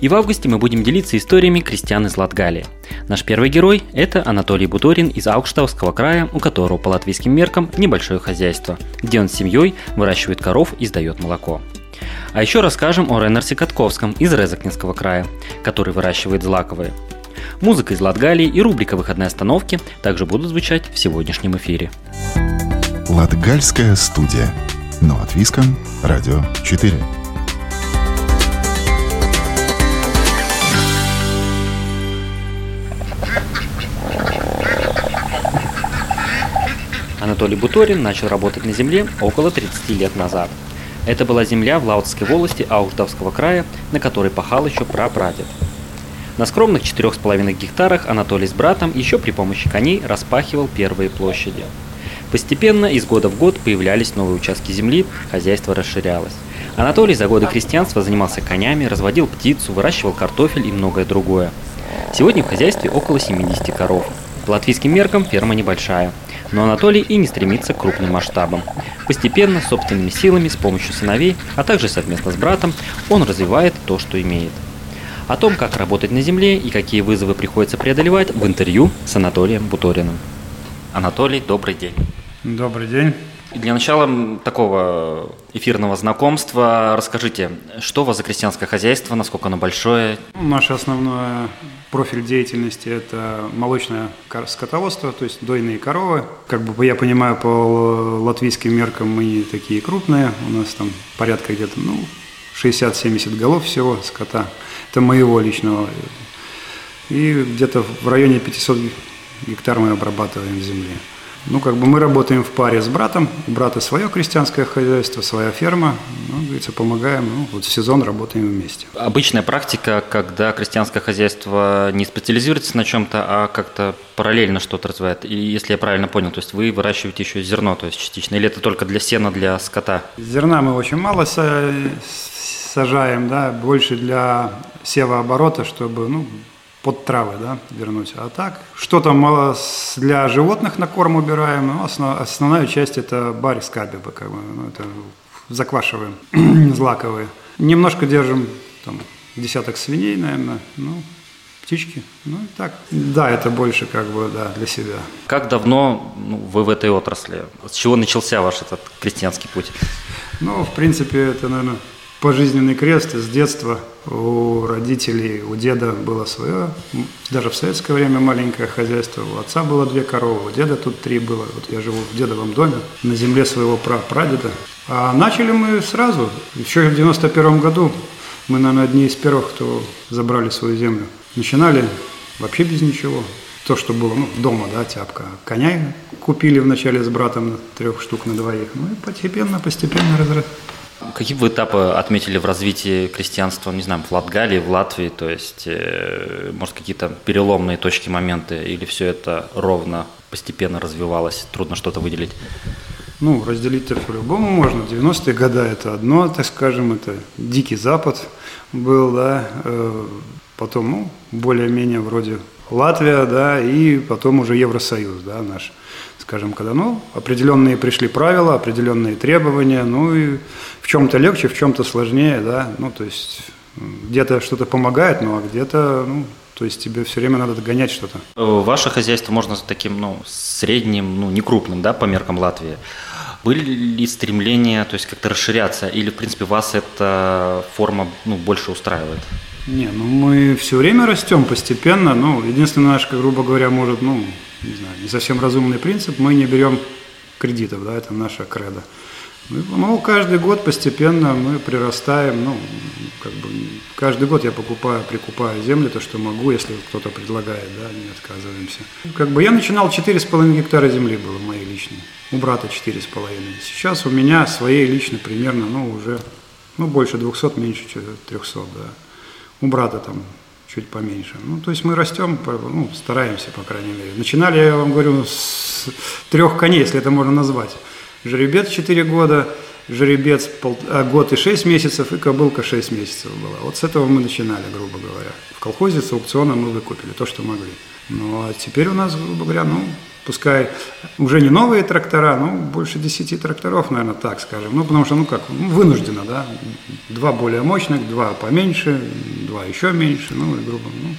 И в августе мы будем делиться историями крестьян из Латгалии. Наш первый герой – это Анатолий Буторин из Аукштавского края, у которого по латвийским меркам небольшое хозяйство, где он с семьей выращивает коров и сдает молоко. А еще расскажем о Ренарсе Катковском из Резакнинского края, который выращивает злаковые. Музыка из Латгалии и рубрика «Выходные остановки» также будут звучать в сегодняшнем эфире. Латгальская студия. Но от Виском. Радио 4. Анатолий Буторин начал работать на земле около 30 лет назад. Это была земля в Лаутской волости Ауждавского края, на которой пахал еще прапрадед. На скромных 4,5 гектарах Анатолий с братом еще при помощи коней распахивал первые площади. Постепенно из года в год появлялись новые участки земли, хозяйство расширялось. Анатолий за годы крестьянства занимался конями, разводил птицу, выращивал картофель и многое другое. Сегодня в хозяйстве около 70 коров. По латвийским меркам ферма небольшая, но Анатолий и не стремится к крупным масштабам. Постепенно, собственными силами, с помощью сыновей, а также совместно с братом, он развивает то, что имеет. О том, как работать на земле и какие вызовы приходится преодолевать, в интервью с Анатолием Буториным. Анатолий, добрый день. Добрый день. Для начала такого эфирного знакомства расскажите, что у вас за крестьянское хозяйство, насколько оно большое? Наш основной профиль деятельности – это молочное скотоводство, то есть дойные коровы. Как бы я понимаю, по латвийским меркам мы не такие крупные. У нас там порядка где-то ну, 60-70 голов всего скота. Это моего личного. И где-то в районе 500 гектар мы обрабатываем земли. Ну, как бы мы работаем в паре с братом. У брата свое крестьянское хозяйство, своя ферма. Ну, говорится, помогаем. Ну, вот в сезон работаем вместе. Обычная практика, когда крестьянское хозяйство не специализируется на чем-то, а как-то параллельно что-то развивает. И если я правильно понял, то есть вы выращиваете еще зерно, то есть частично, или это только для сена, для скота? Зерна мы очень мало са- сажаем, да, больше для севооборота, чтобы, ну, под травы, да, вернуть. А так, что-то мало с- для животных на корм убираем, но основ- основная часть это барь скабиба, как бы, ну, это заквашиваем, злаковые. Немножко держим, там, десяток свиней, наверное, ну, птички, ну, и так. Да, это больше, как бы, да, для себя. Как давно ну, вы в этой отрасли? С чего начался ваш этот крестьянский путь? Ну, в принципе, это, наверное, пожизненный крест. С детства у родителей, у деда было свое, даже в советское время маленькое хозяйство. У отца было две коровы, у деда тут три было. Вот я живу в дедовом доме, на земле своего пра- прадеда. А начали мы сразу, еще в 91 году. Мы, наверное, одни из первых, кто забрали свою землю. Начинали вообще без ничего. То, что было ну, дома, да, тяпка. Коня купили вначале с братом трех штук на двоих. Ну и постепенно, постепенно разрос. Какие вы этапы отметили в развитии крестьянства, не знаю, в Латгалии, в Латвии, то есть, э, может, какие-то переломные точки, моменты, или все это ровно, постепенно развивалось, трудно что-то выделить? Ну, разделить-то по-любому можно. 90-е годы это одно, так скажем, это Дикий Запад был, да, э, потом, ну, более-менее вроде Латвия, да, и потом уже Евросоюз, да, наш, скажем, когда, ну, определенные пришли правила, определенные требования, ну, и чем-то легче, в чем-то сложнее, да, ну, то есть где-то что-то помогает, ну, а где-то, ну, то есть тебе все время надо догонять что-то. Ваше хозяйство можно таким, ну, средним, ну, не крупным, да, по меркам Латвии. Были ли стремления, то есть как-то расширяться, или, в принципе, вас эта форма, ну, больше устраивает? Не, ну мы все время растем постепенно. Ну, единственное наш, грубо говоря, может, ну, не знаю, не совсем разумный принцип, мы не берем кредитов, да, это наша кредо. Ну, каждый год постепенно мы прирастаем, ну, как бы, каждый год я покупаю, прикупаю землю, то, что могу, если кто-то предлагает, да, не отказываемся. Как бы я начинал 4,5 гектара земли было моей личной, у брата 4,5. Сейчас у меня своей личной примерно, ну, уже, ну, больше 200, меньше 300, да. У брата там чуть поменьше. Ну, то есть мы растем, ну, стараемся, по крайней мере. Начинали, я вам говорю, с трех коней, если это можно назвать. Жеребец 4 года, жеребец пол, а, год и 6 месяцев, и кобылка 6 месяцев была. Вот с этого мы начинали, грубо говоря. В колхозе с аукциона мы выкупили то, что могли. Ну, а теперь у нас, грубо говоря, ну, пускай уже не новые трактора, но больше 10 тракторов, наверное, так скажем. Ну, потому что, ну как, ну, вынуждено, да. Два более мощных, два поменьше, два еще меньше, ну, и грубо, ну.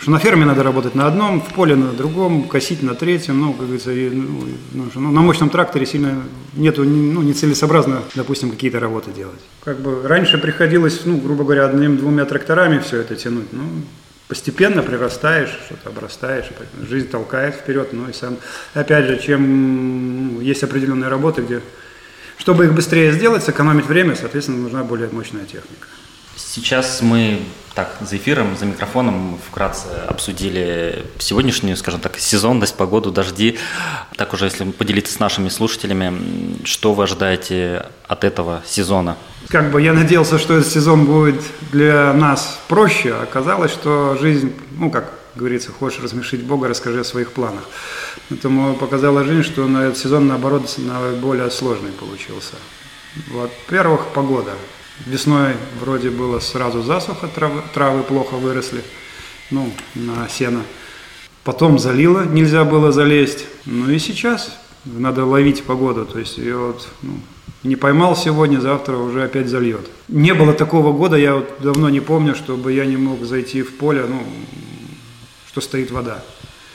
Что на ферме надо работать на одном, в поле на другом, косить на третьем, ну, как говорится, и, ну, ну, на мощном тракторе сильно нету, ну, нецелесообразно, допустим, какие-то работы делать. Как бы раньше приходилось, ну, грубо говоря, одним-двумя тракторами все это тянуть, ну, постепенно прирастаешь, что-то обрастаешь, жизнь толкает вперед, ну и сам, опять же, чем ну, есть определенные работы, где, чтобы их быстрее сделать, сэкономить время, соответственно, нужна более мощная техника. Сейчас мы так за эфиром, за микрофоном вкратце обсудили сегодняшнюю, скажем так, сезонность, погоду, дожди. Так уже, если поделиться с нашими слушателями, что вы ожидаете от этого сезона? как бы я надеялся, что этот сезон будет для нас проще, а оказалось, что жизнь, ну, как говорится, хочешь рассмешить Бога, расскажи о своих планах. Поэтому показала жизнь, что на этот сезон, наоборот, более сложный получился. Во-первых, погода. Весной вроде было сразу засуха, травы, травы плохо выросли, ну, на сено. Потом залило, нельзя было залезть. Ну и сейчас надо ловить погоду, то есть ее вот, ну, не поймал сегодня, завтра уже опять зальет. Не было такого года, я вот давно не помню, чтобы я не мог зайти в поле, ну, что стоит вода.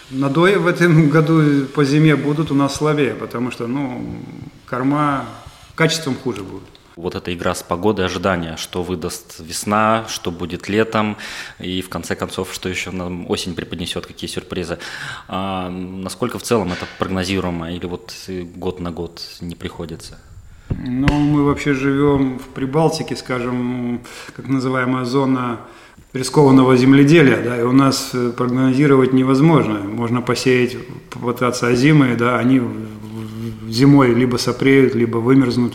Надои в этом году по зиме будут у нас слабее, потому что, ну, корма качеством хуже будут. Вот эта игра с погодой, ожидания, что выдаст весна, что будет летом, и в конце концов, что еще нам осень преподнесет, какие сюрпризы. А насколько в целом это прогнозируемо или вот год на год не приходится? Ну, мы вообще живем в Прибалтике, скажем, как называемая зона рискованного земледелия, да, и у нас э, прогнозировать невозможно. Можно посеять, попытаться озимые, да, они зимой либо сопреют, либо вымерзнут.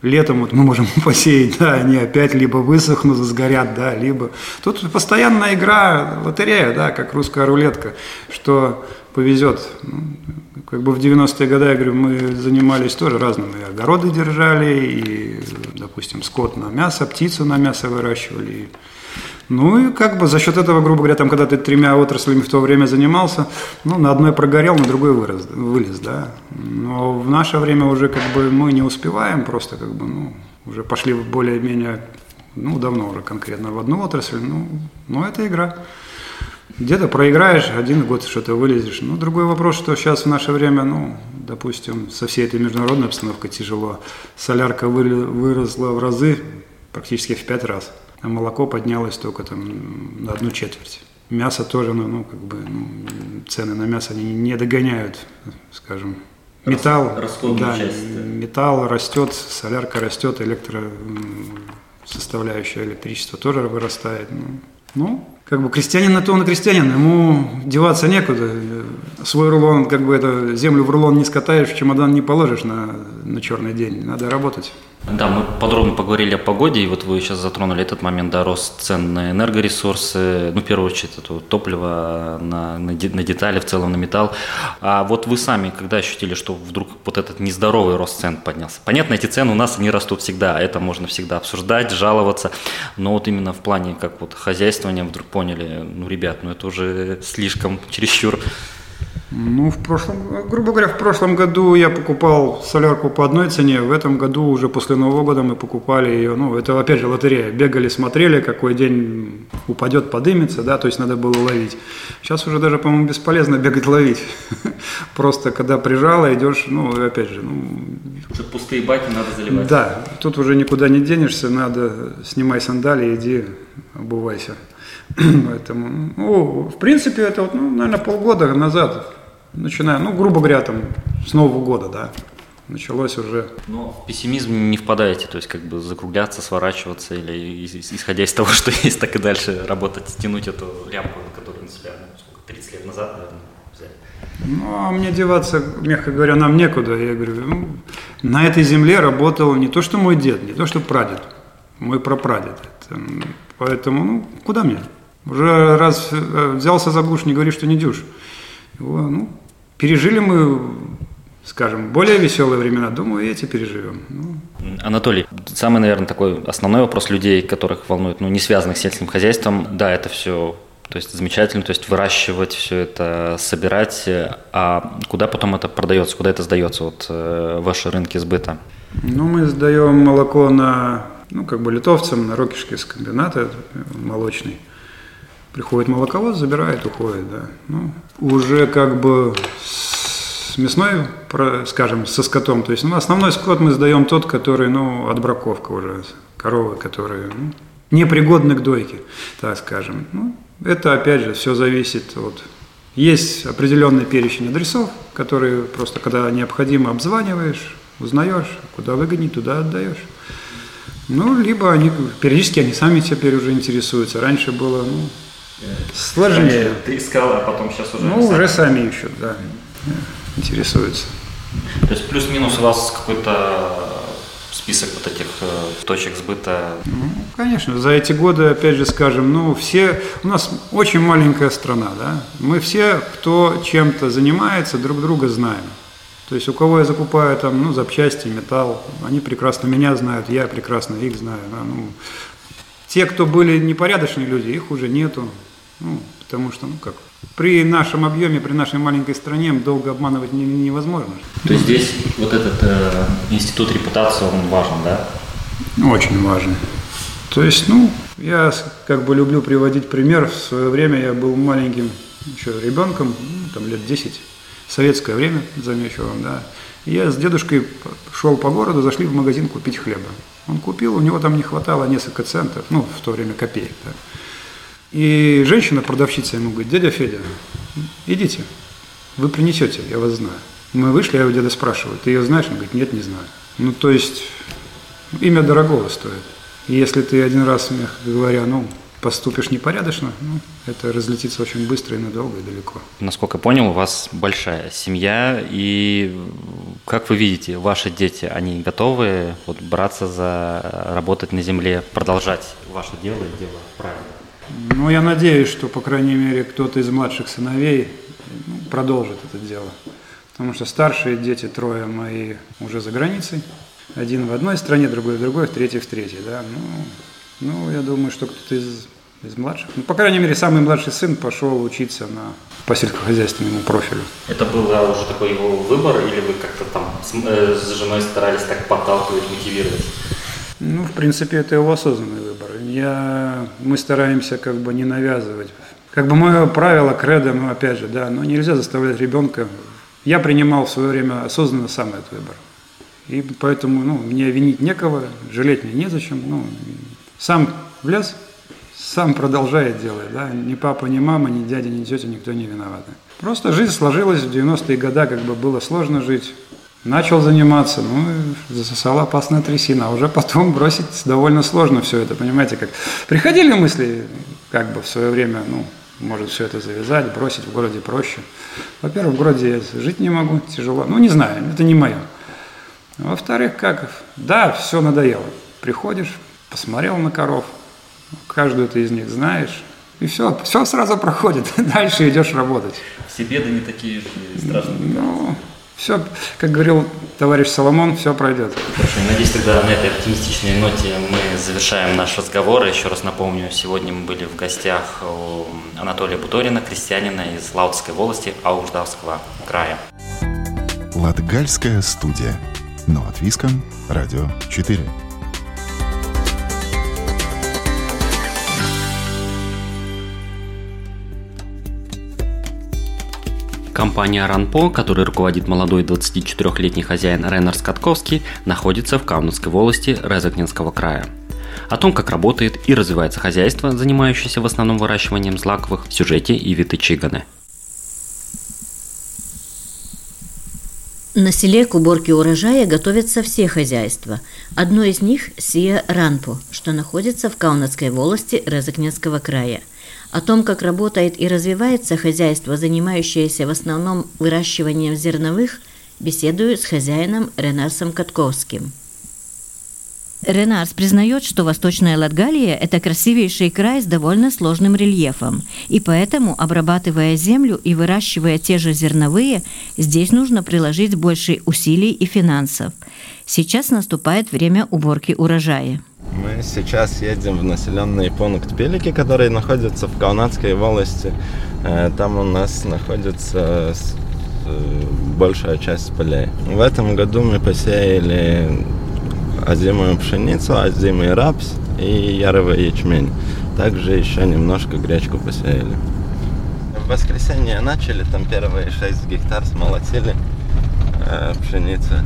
Летом вот мы можем посеять, да, они опять либо высохнут, сгорят, да, либо... Тут постоянная игра, лотерея, да, как русская рулетка, что повезет. Ну, как бы в 90-е годы, я говорю, мы занимались тоже разным. И огороды держали, и, допустим, скот на мясо, птицу на мясо выращивали. Ну и как бы за счет этого, грубо говоря, там, когда ты тремя отраслями в то время занимался, ну, на одной прогорел, на другой вырос, вылез, да. Но в наше время уже как бы мы не успеваем, просто как бы, ну, уже пошли более-менее, ну, давно уже конкретно в одну отрасль, ну, но это игра. Где-то проиграешь, один год что-то вылезешь. Ну, другой вопрос, что сейчас в наше время, ну, допустим, со всей этой международной обстановкой тяжело. Солярка выросла в разы, практически в пять раз. А молоко поднялось только там на одну четверть. Мясо тоже, ну, ну как бы, ну, цены на мясо они не догоняют, скажем. Металл, да, часть, металл растет, солярка растет, электро составляющая электричества тоже вырастает. Ну, ну как бы крестьянин на то он и крестьянин, ему деваться некуда. Свой рулон, как бы это, землю в рулон не скатаешь, в чемодан не положишь на, на черный день, надо работать. Да, мы подробно поговорили о погоде, и вот вы сейчас затронули этот момент, да, рост цен на энергоресурсы, ну, в первую очередь, это топливо на, на, на детали, в целом на металл. А вот вы сами, когда ощутили, что вдруг вот этот нездоровый рост цен поднялся? Понятно, эти цены у нас, они растут всегда, это можно всегда обсуждать, жаловаться, но вот именно в плане, как вот хозяйствования вдруг поняли, ну, ребят, ну, это уже слишком чересчур ну, в прошлом, грубо говоря, в прошлом году я покупал солярку по одной цене, в этом году уже после Нового года мы покупали ее, ну, это опять же лотерея, бегали, смотрели, какой день упадет, подымется, да, то есть надо было ловить. Сейчас уже даже, по-моему, бесполезно бегать ловить. Просто когда прижало, идешь, ну, опять же, ну... Уже пустые баки надо заливать. Да, тут уже никуда не денешься, надо снимай сандалии, иди обувайся. Поэтому, ну, в принципе, это вот, ну, наверное, полгода назад начиная, ну, грубо говоря, там, с Нового года, да, началось уже. Но в пессимизм не впадаете, то есть как бы закругляться, сворачиваться или исходя из того, что есть, так и дальше работать, стянуть эту лямку, которую на себя, ну, сколько, 30 лет назад, наверное, взяли. Ну, а мне деваться, мягко говоря, нам некуда. Я говорю, ну, на этой земле работал не то, что мой дед, не то, что прадед, мой прапрадед. Это, поэтому, ну, куда мне? Уже раз э, взялся за глушь, не говори, что не дюш. Его, ну, пережили мы, скажем, более веселые времена. Думаю, и эти переживем. Ну. Анатолий, самый, наверное, такой основной вопрос людей, которых волнует, ну, не связанных с сельским хозяйством. Да, это все то есть замечательно, то есть выращивать все это, собирать, а куда потом это продается, куда это сдается, вот э, ваши рынки сбыта? Ну, мы сдаем молоко на, ну, как бы литовцам, на Рокишский комбината молочный. Приходит молоковоз, забирает, уходит, да. Ну, уже как бы с мясной, скажем, со скотом. То есть ну, основной скот мы сдаем тот, который, ну, отбраковка уже, коровы, которые ну, непригодны к дойке, так скажем. Ну, это, опять же, все зависит от... Есть определенный перечень адресов, которые просто, когда необходимо, обзваниваешь, узнаешь, куда выгоднее, туда отдаешь. Ну, либо они, периодически они сами теперь уже интересуются. Раньше было, ну, сложнее. Ты искал, а потом сейчас уже Ну, сами. уже сами ищут, да, интересуются. То есть плюс-минус у вас какой-то список вот этих э, точек сбыта? Ну, конечно, за эти годы, опять же скажем, ну, все, у нас очень маленькая страна, да, мы все, кто чем-то занимается, друг друга знаем. То есть у кого я закупаю там, ну, запчасти, металл, они прекрасно меня знают, я прекрасно их знаю. Да, ну, те, кто были непорядочные люди, их уже нету. Ну, потому что, ну как, при нашем объеме, при нашей маленькой стране долго обманывать не, невозможно. То есть здесь вот этот э, институт репутации, он важен, да? Очень важен. То есть, ну, я как бы люблю приводить пример. В свое время я был маленьким еще ребенком, ну, там лет 10 советское время, замечу вам, да. Я с дедушкой шел по городу, зашли в магазин купить хлеба. Он купил, у него там не хватало несколько центов, ну, в то время копеек, да. И женщина-продавщица ему говорит, дядя Федя, идите, вы принесете, я вас знаю. Мы вышли, я его деда спрашиваю, ты ее знаешь? Он говорит, нет, не знаю. Ну, то есть, имя дорогого стоит. И если ты один раз, мягко говоря, ну, поступишь непорядочно, ну, это разлетится очень быстро и надолго и далеко. Насколько я понял, у вас большая семья, и как вы видите, ваши дети, они готовы вот браться за работать на земле, продолжать ваше дело и дело правильно? Ну, я надеюсь, что, по крайней мере, кто-то из младших сыновей ну, продолжит это дело. Потому что старшие дети, трое мои, уже за границей. Один в одной стране, другой в другой, в третий в третьей. Да? Ну, ну, я думаю, что кто-то из, из младших. Ну, по крайней мере, самый младший сын пошел учиться на по сельскохозяйственному профилю. Это был уже такой его выбор, или вы как-то там с, э, с женой старались так подталкивать, мотивировать? Ну, в принципе, это его осознанный. Я, мы стараемся как бы не навязывать. Как бы мое правило, кредо, ну, опять же, да, но нельзя заставлять ребенка. Я принимал в свое время осознанно сам этот выбор. И поэтому, ну, мне винить некого, жалеть мне незачем. Ну, сам влез, сам продолжает делать, да, ни папа, ни мама, ни дядя, ни тетя, никто не виноваты. Просто жизнь сложилась, в 90-е годы как бы было сложно жить. Начал заниматься, ну, засосала опасная трясина, а уже потом бросить довольно сложно все это, понимаете, как... Приходили мысли, как бы в свое время, ну, может все это завязать, бросить в городе проще. Во-первых, в городе я жить не могу, тяжело, ну, не знаю, это не мое. Во-вторых, как, да, все надоело. Приходишь, посмотрел на коров, каждую ты из них знаешь, и все, все сразу проходит, дальше идешь работать. Все беды не такие же страшные. Ну, все, как говорил товарищ Соломон, все пройдет. Хорошо, надеюсь, тогда на этой оптимистичной ноте мы завершаем наш разговор. Еще раз напомню, сегодня мы были в гостях у Анатолия Буторина, крестьянина из Лаутской волости Аугждавского края. Латгальская студия. Но от Виском, Радио 4. Компания Ранпо, которой руководит молодой 24-летний хозяин Ренар Скотковский, находится в Каунасской волости Резакненского края. О том, как работает и развивается хозяйство, занимающееся в основном выращиванием злаковых, в сюжете Ивиты Чиганы. На селе к уборке урожая готовятся все хозяйства. Одно из них – Сия Ранпо, что находится в Каунасской волости Резакненского края – о том, как работает и развивается хозяйство, занимающееся в основном выращиванием зерновых, беседую с хозяином Ренасом Катковским. Ренарс признает, что Восточная Латгалия – это красивейший край с довольно сложным рельефом, и поэтому, обрабатывая землю и выращивая те же зерновые, здесь нужно приложить больше усилий и финансов. Сейчас наступает время уборки урожая. Мы сейчас едем в населенный пункт Пелики, который находится в Каунатской волости. Э, там у нас находится э, большая часть полей. В этом году мы посеяли озимую пшеницу, озимый рапс и яровый ячмень. Также еще немножко гречку посеяли. В воскресенье начали, там первые 6 гектар смолотили э, пшеницы.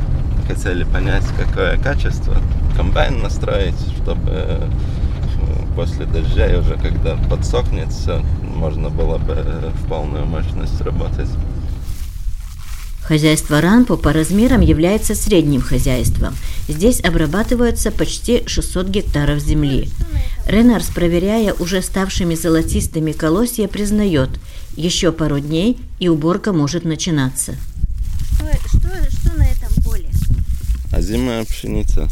Хотели понять, какое качество, комбайн настроить, чтобы э, после дождя уже, когда подсохнет все, можно было бы в полную мощность работать. Хозяйство Ранпо по размерам является средним хозяйством. Здесь обрабатываются почти 600 гектаров земли. Ренарс, проверяя уже ставшими золотистыми колосья, признает, еще пару дней и уборка может начинаться. Что, что, что на этом поле? Озимая пшеница.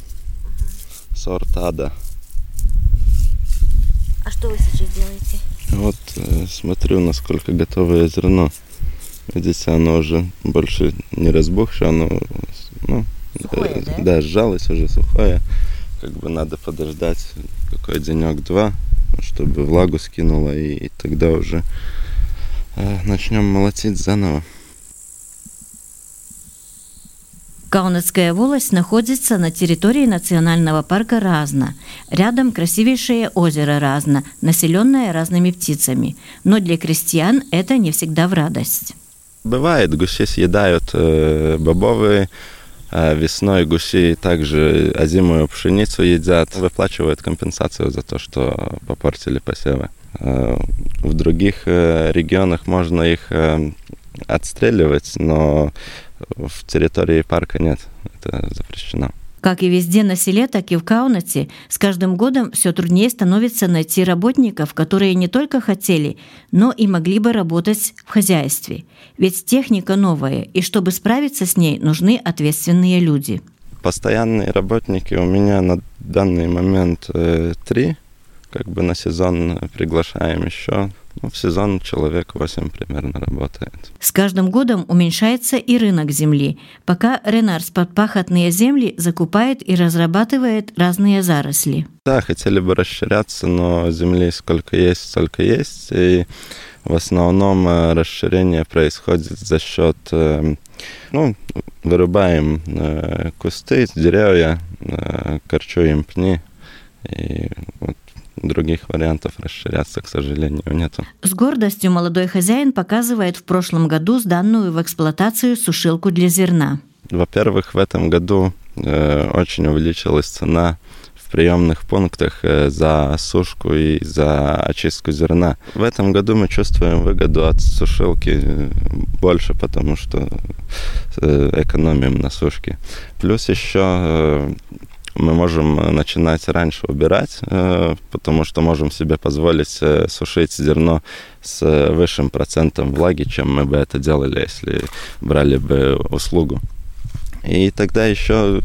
Сорт ада. А что вы сейчас делаете? Вот э, смотрю, насколько готовое зерно. Видите, оно уже больше не разбухшее, оно ну, сухое, э, да? да, сжалось уже сухое. Как бы надо подождать какой денек-два, чтобы влагу скинуло, и, и тогда уже э, начнем молотить заново. Каунацкая волость находится на территории национального парка Разно. Рядом красивейшее озеро Разно, населенное разными птицами. Но для крестьян это не всегда в радость. Бывает, гуси съедают э, бобовые, а весной гуси также озимую пшеницу едят, выплачивают компенсацию за то, что попортили посевы. Э, в других э, регионах можно их э, отстреливать, но в территории парка нет, это запрещено. Как и везде на селе, так и в Каунате, с каждым годом все труднее становится найти работников, которые не только хотели, но и могли бы работать в хозяйстве. Ведь техника новая, и чтобы справиться с ней, нужны ответственные люди. Постоянные работники у меня на данный момент э, три, как бы на сезон приглашаем еще ну, в сезон человек 8 примерно работает. С каждым годом уменьшается и рынок земли, пока Ренарс под пахотные земли закупает и разрабатывает разные заросли. Да, хотели бы расширяться, но земли сколько есть, столько есть. И в основном э, расширение происходит за счет, э, ну, вырубаем э, кусты, деревья, корчуем пни. И вот других вариантов расширяться, к сожалению, нету. С гордостью молодой хозяин показывает в прошлом году сданную в эксплуатацию сушилку для зерна. Во-первых, в этом году э, очень увеличилась цена в приемных пунктах э, за сушку и за очистку зерна. В этом году мы чувствуем выгоду от сушилки э, больше, потому что э, экономим на сушке. Плюс еще э, мы можем э, начинать раньше убирать, э, потому что можем себе позволить э, сушить зерно с высшим процентом влаги, чем мы бы это делали, если брали бы услугу. И тогда еще,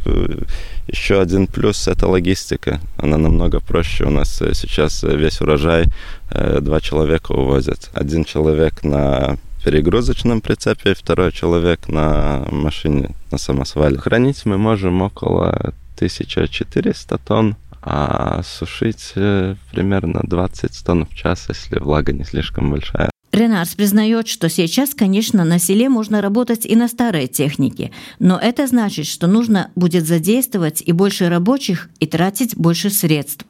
еще один плюс – это логистика. Она намного проще. У нас сейчас весь урожай два человека увозят. Один человек на перегрузочном прицепе, второй человек на машине, на самосвале. Хранить мы можем около 1400 тонн, а сушить э, примерно 20 тонн в час, если влага не слишком большая. Ренарс признает, что сейчас, конечно, на селе можно работать и на старой технике, но это значит, что нужно будет задействовать и больше рабочих, и тратить больше средств.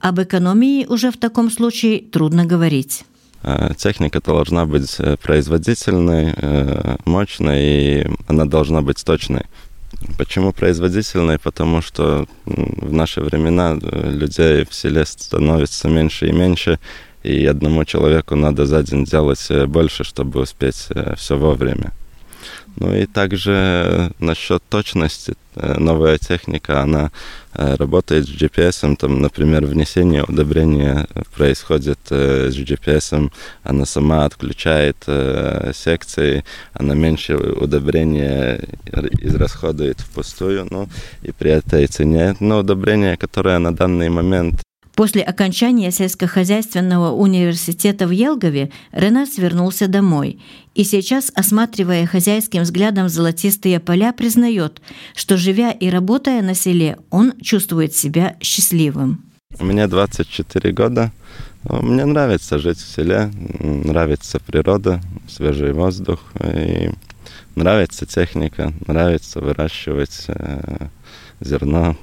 Об экономии уже в таком случае трудно говорить. Э, техника должна быть э, производительной, мощной, и она должна быть точной. Почему производительной? Потому что в наши времена э, людей в селе становится меньше и меньше, и одному человеку надо за день делать э, больше, чтобы успеть э, все вовремя. Ну и также насчет точности. Э, новая техника, она э, работает с GPS. Там, например, внесение удобрения происходит э, с GPS. Она сама отключает секции, она меньше удобрения израсходует впустую. Ну и при этой цене, но удобрение, которое на данный момент После окончания сельскохозяйственного университета в Елгове Ренат вернулся домой и сейчас, осматривая хозяйским взглядом золотистые поля, признает, что, живя и работая на селе, он чувствует себя счастливым. Мне 24 года. Мне нравится жить в селе, нравится природа, свежий воздух, и нравится техника, нравится выращивать э, зерно.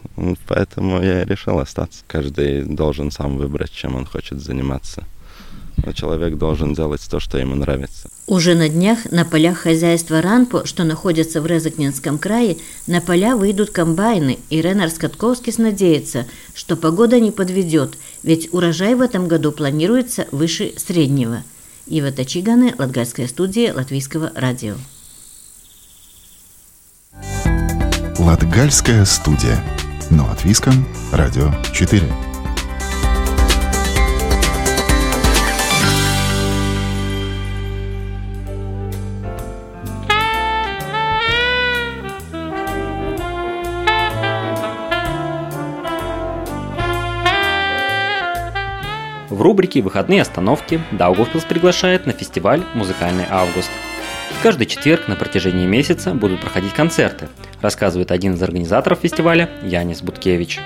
Поэтому я решил остаться. Каждый должен сам выбрать, чем он хочет заниматься. Но человек должен делать то, что ему нравится. Уже на днях на полях хозяйства Ранпо, что находится в Резакненском крае, на поля выйдут комбайны, и Ренар Скотковский надеется, что погода не подведет, ведь урожай в этом году планируется выше среднего. Ива Тачиганы, Латгальская студия Латвийского радио. Латгальская студия. Но от Виском, Радио 4. В рубрике «Выходные остановки» Даугавпилс приглашает на фестиваль «Музыкальный август». Каждый четверг на протяжении месяца будут проходить концерты, рассказывает один из организаторов фестиваля Янис Буткевич.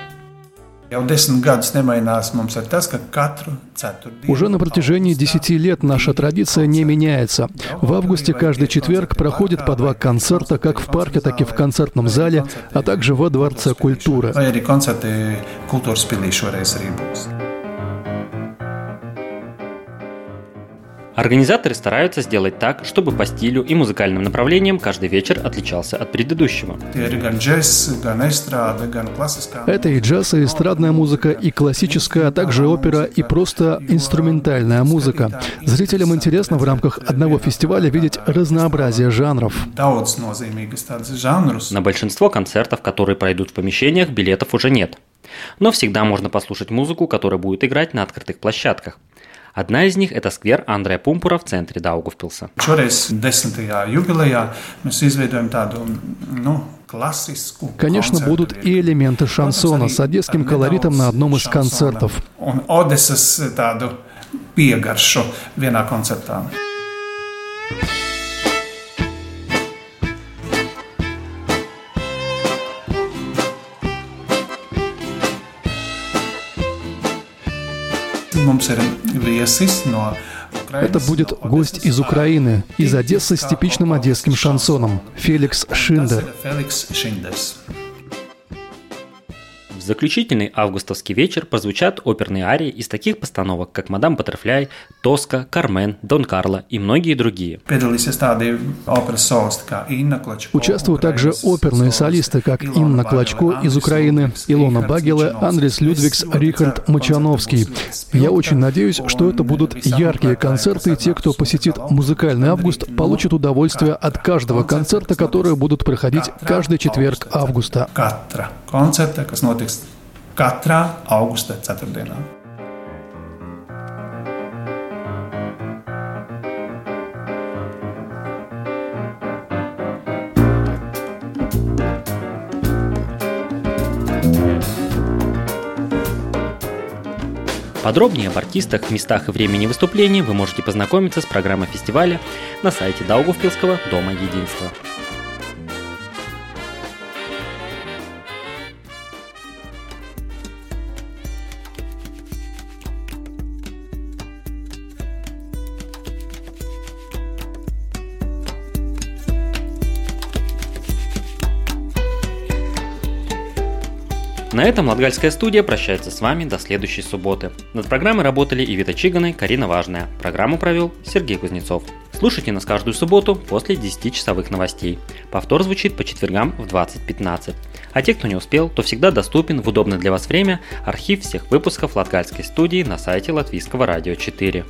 Уже на протяжении 10 лет наша традиция не меняется. В августе каждый четверг проходит по два концерта как в парке, так и в концертном зале, а также во Дворце культуры. Организаторы стараются сделать так, чтобы по стилю и музыкальным направлениям каждый вечер отличался от предыдущего. Это и джаз, и эстрадная музыка, и классическая, а также опера, и просто инструментальная музыка. Зрителям интересно в рамках одного фестиваля видеть разнообразие жанров. На большинство концертов, которые пройдут в помещениях, билетов уже нет. Но всегда можно послушать музыку, которая будет играть на открытых площадках. Одна из них – это сквер Андрея Пумпура в центре Даугавпилса. Конечно, будут и элементы шансона с одесским колоритом на одном из концертов. piegaršu vienā koncertā. Это будет гость из Украины, из Одессы с типичным одесским шансоном, Феликс Шиндер. Заключительный августовский вечер прозвучат оперные арии из таких постановок, как «Мадам Баттерфляй», «Тоска», «Кармен», «Дон Карло» и многие другие. Участвуют также оперные солисты, как Инна Клочко из Украины, Илона Багеле, Андрес Людвигс, Рихард Мачановский. Я очень надеюсь, что это будут яркие концерты, и те, кто посетит музыкальный август, получат удовольствие от каждого концерта, которые будут проходить каждый четверг августа. Концерта, notiks katrā augusta ceturtdienā. Подробнее об артистах, местах и времени выступления вы можете познакомиться с программой фестиваля на сайте Даугавпилского Дома Единства. На этом Латгальская студия прощается с вами до следующей субботы. Над программой работали Ивита Чиганы, Карина Важная. Программу провел Сергей Кузнецов. Слушайте нас каждую субботу после 10-часовых новостей. Повтор звучит по четвергам в 20.15. А те, кто не успел, то всегда доступен в удобное для вас время архив всех выпусков Латгальской студии на сайте Латвийского радио 4.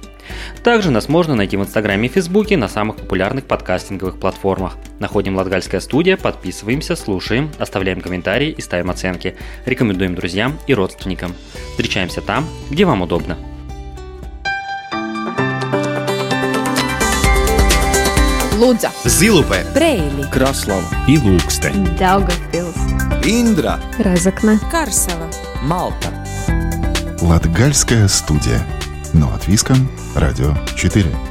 Также нас можно найти в Инстаграме и Фейсбуке на самых популярных подкастинговых платформах. Находим Латгальская студия, подписываемся, слушаем, оставляем комментарии и ставим оценки. Рекомендуем друзьям и родственникам. Встречаемся там, где вам удобно. Лудза, Zilupē, Preili, Kraslava, Ilūkste, Daugavpils, Indra, Разокна, Карсела. Malta. Латгальская студия. Но от Виском, Радио 4.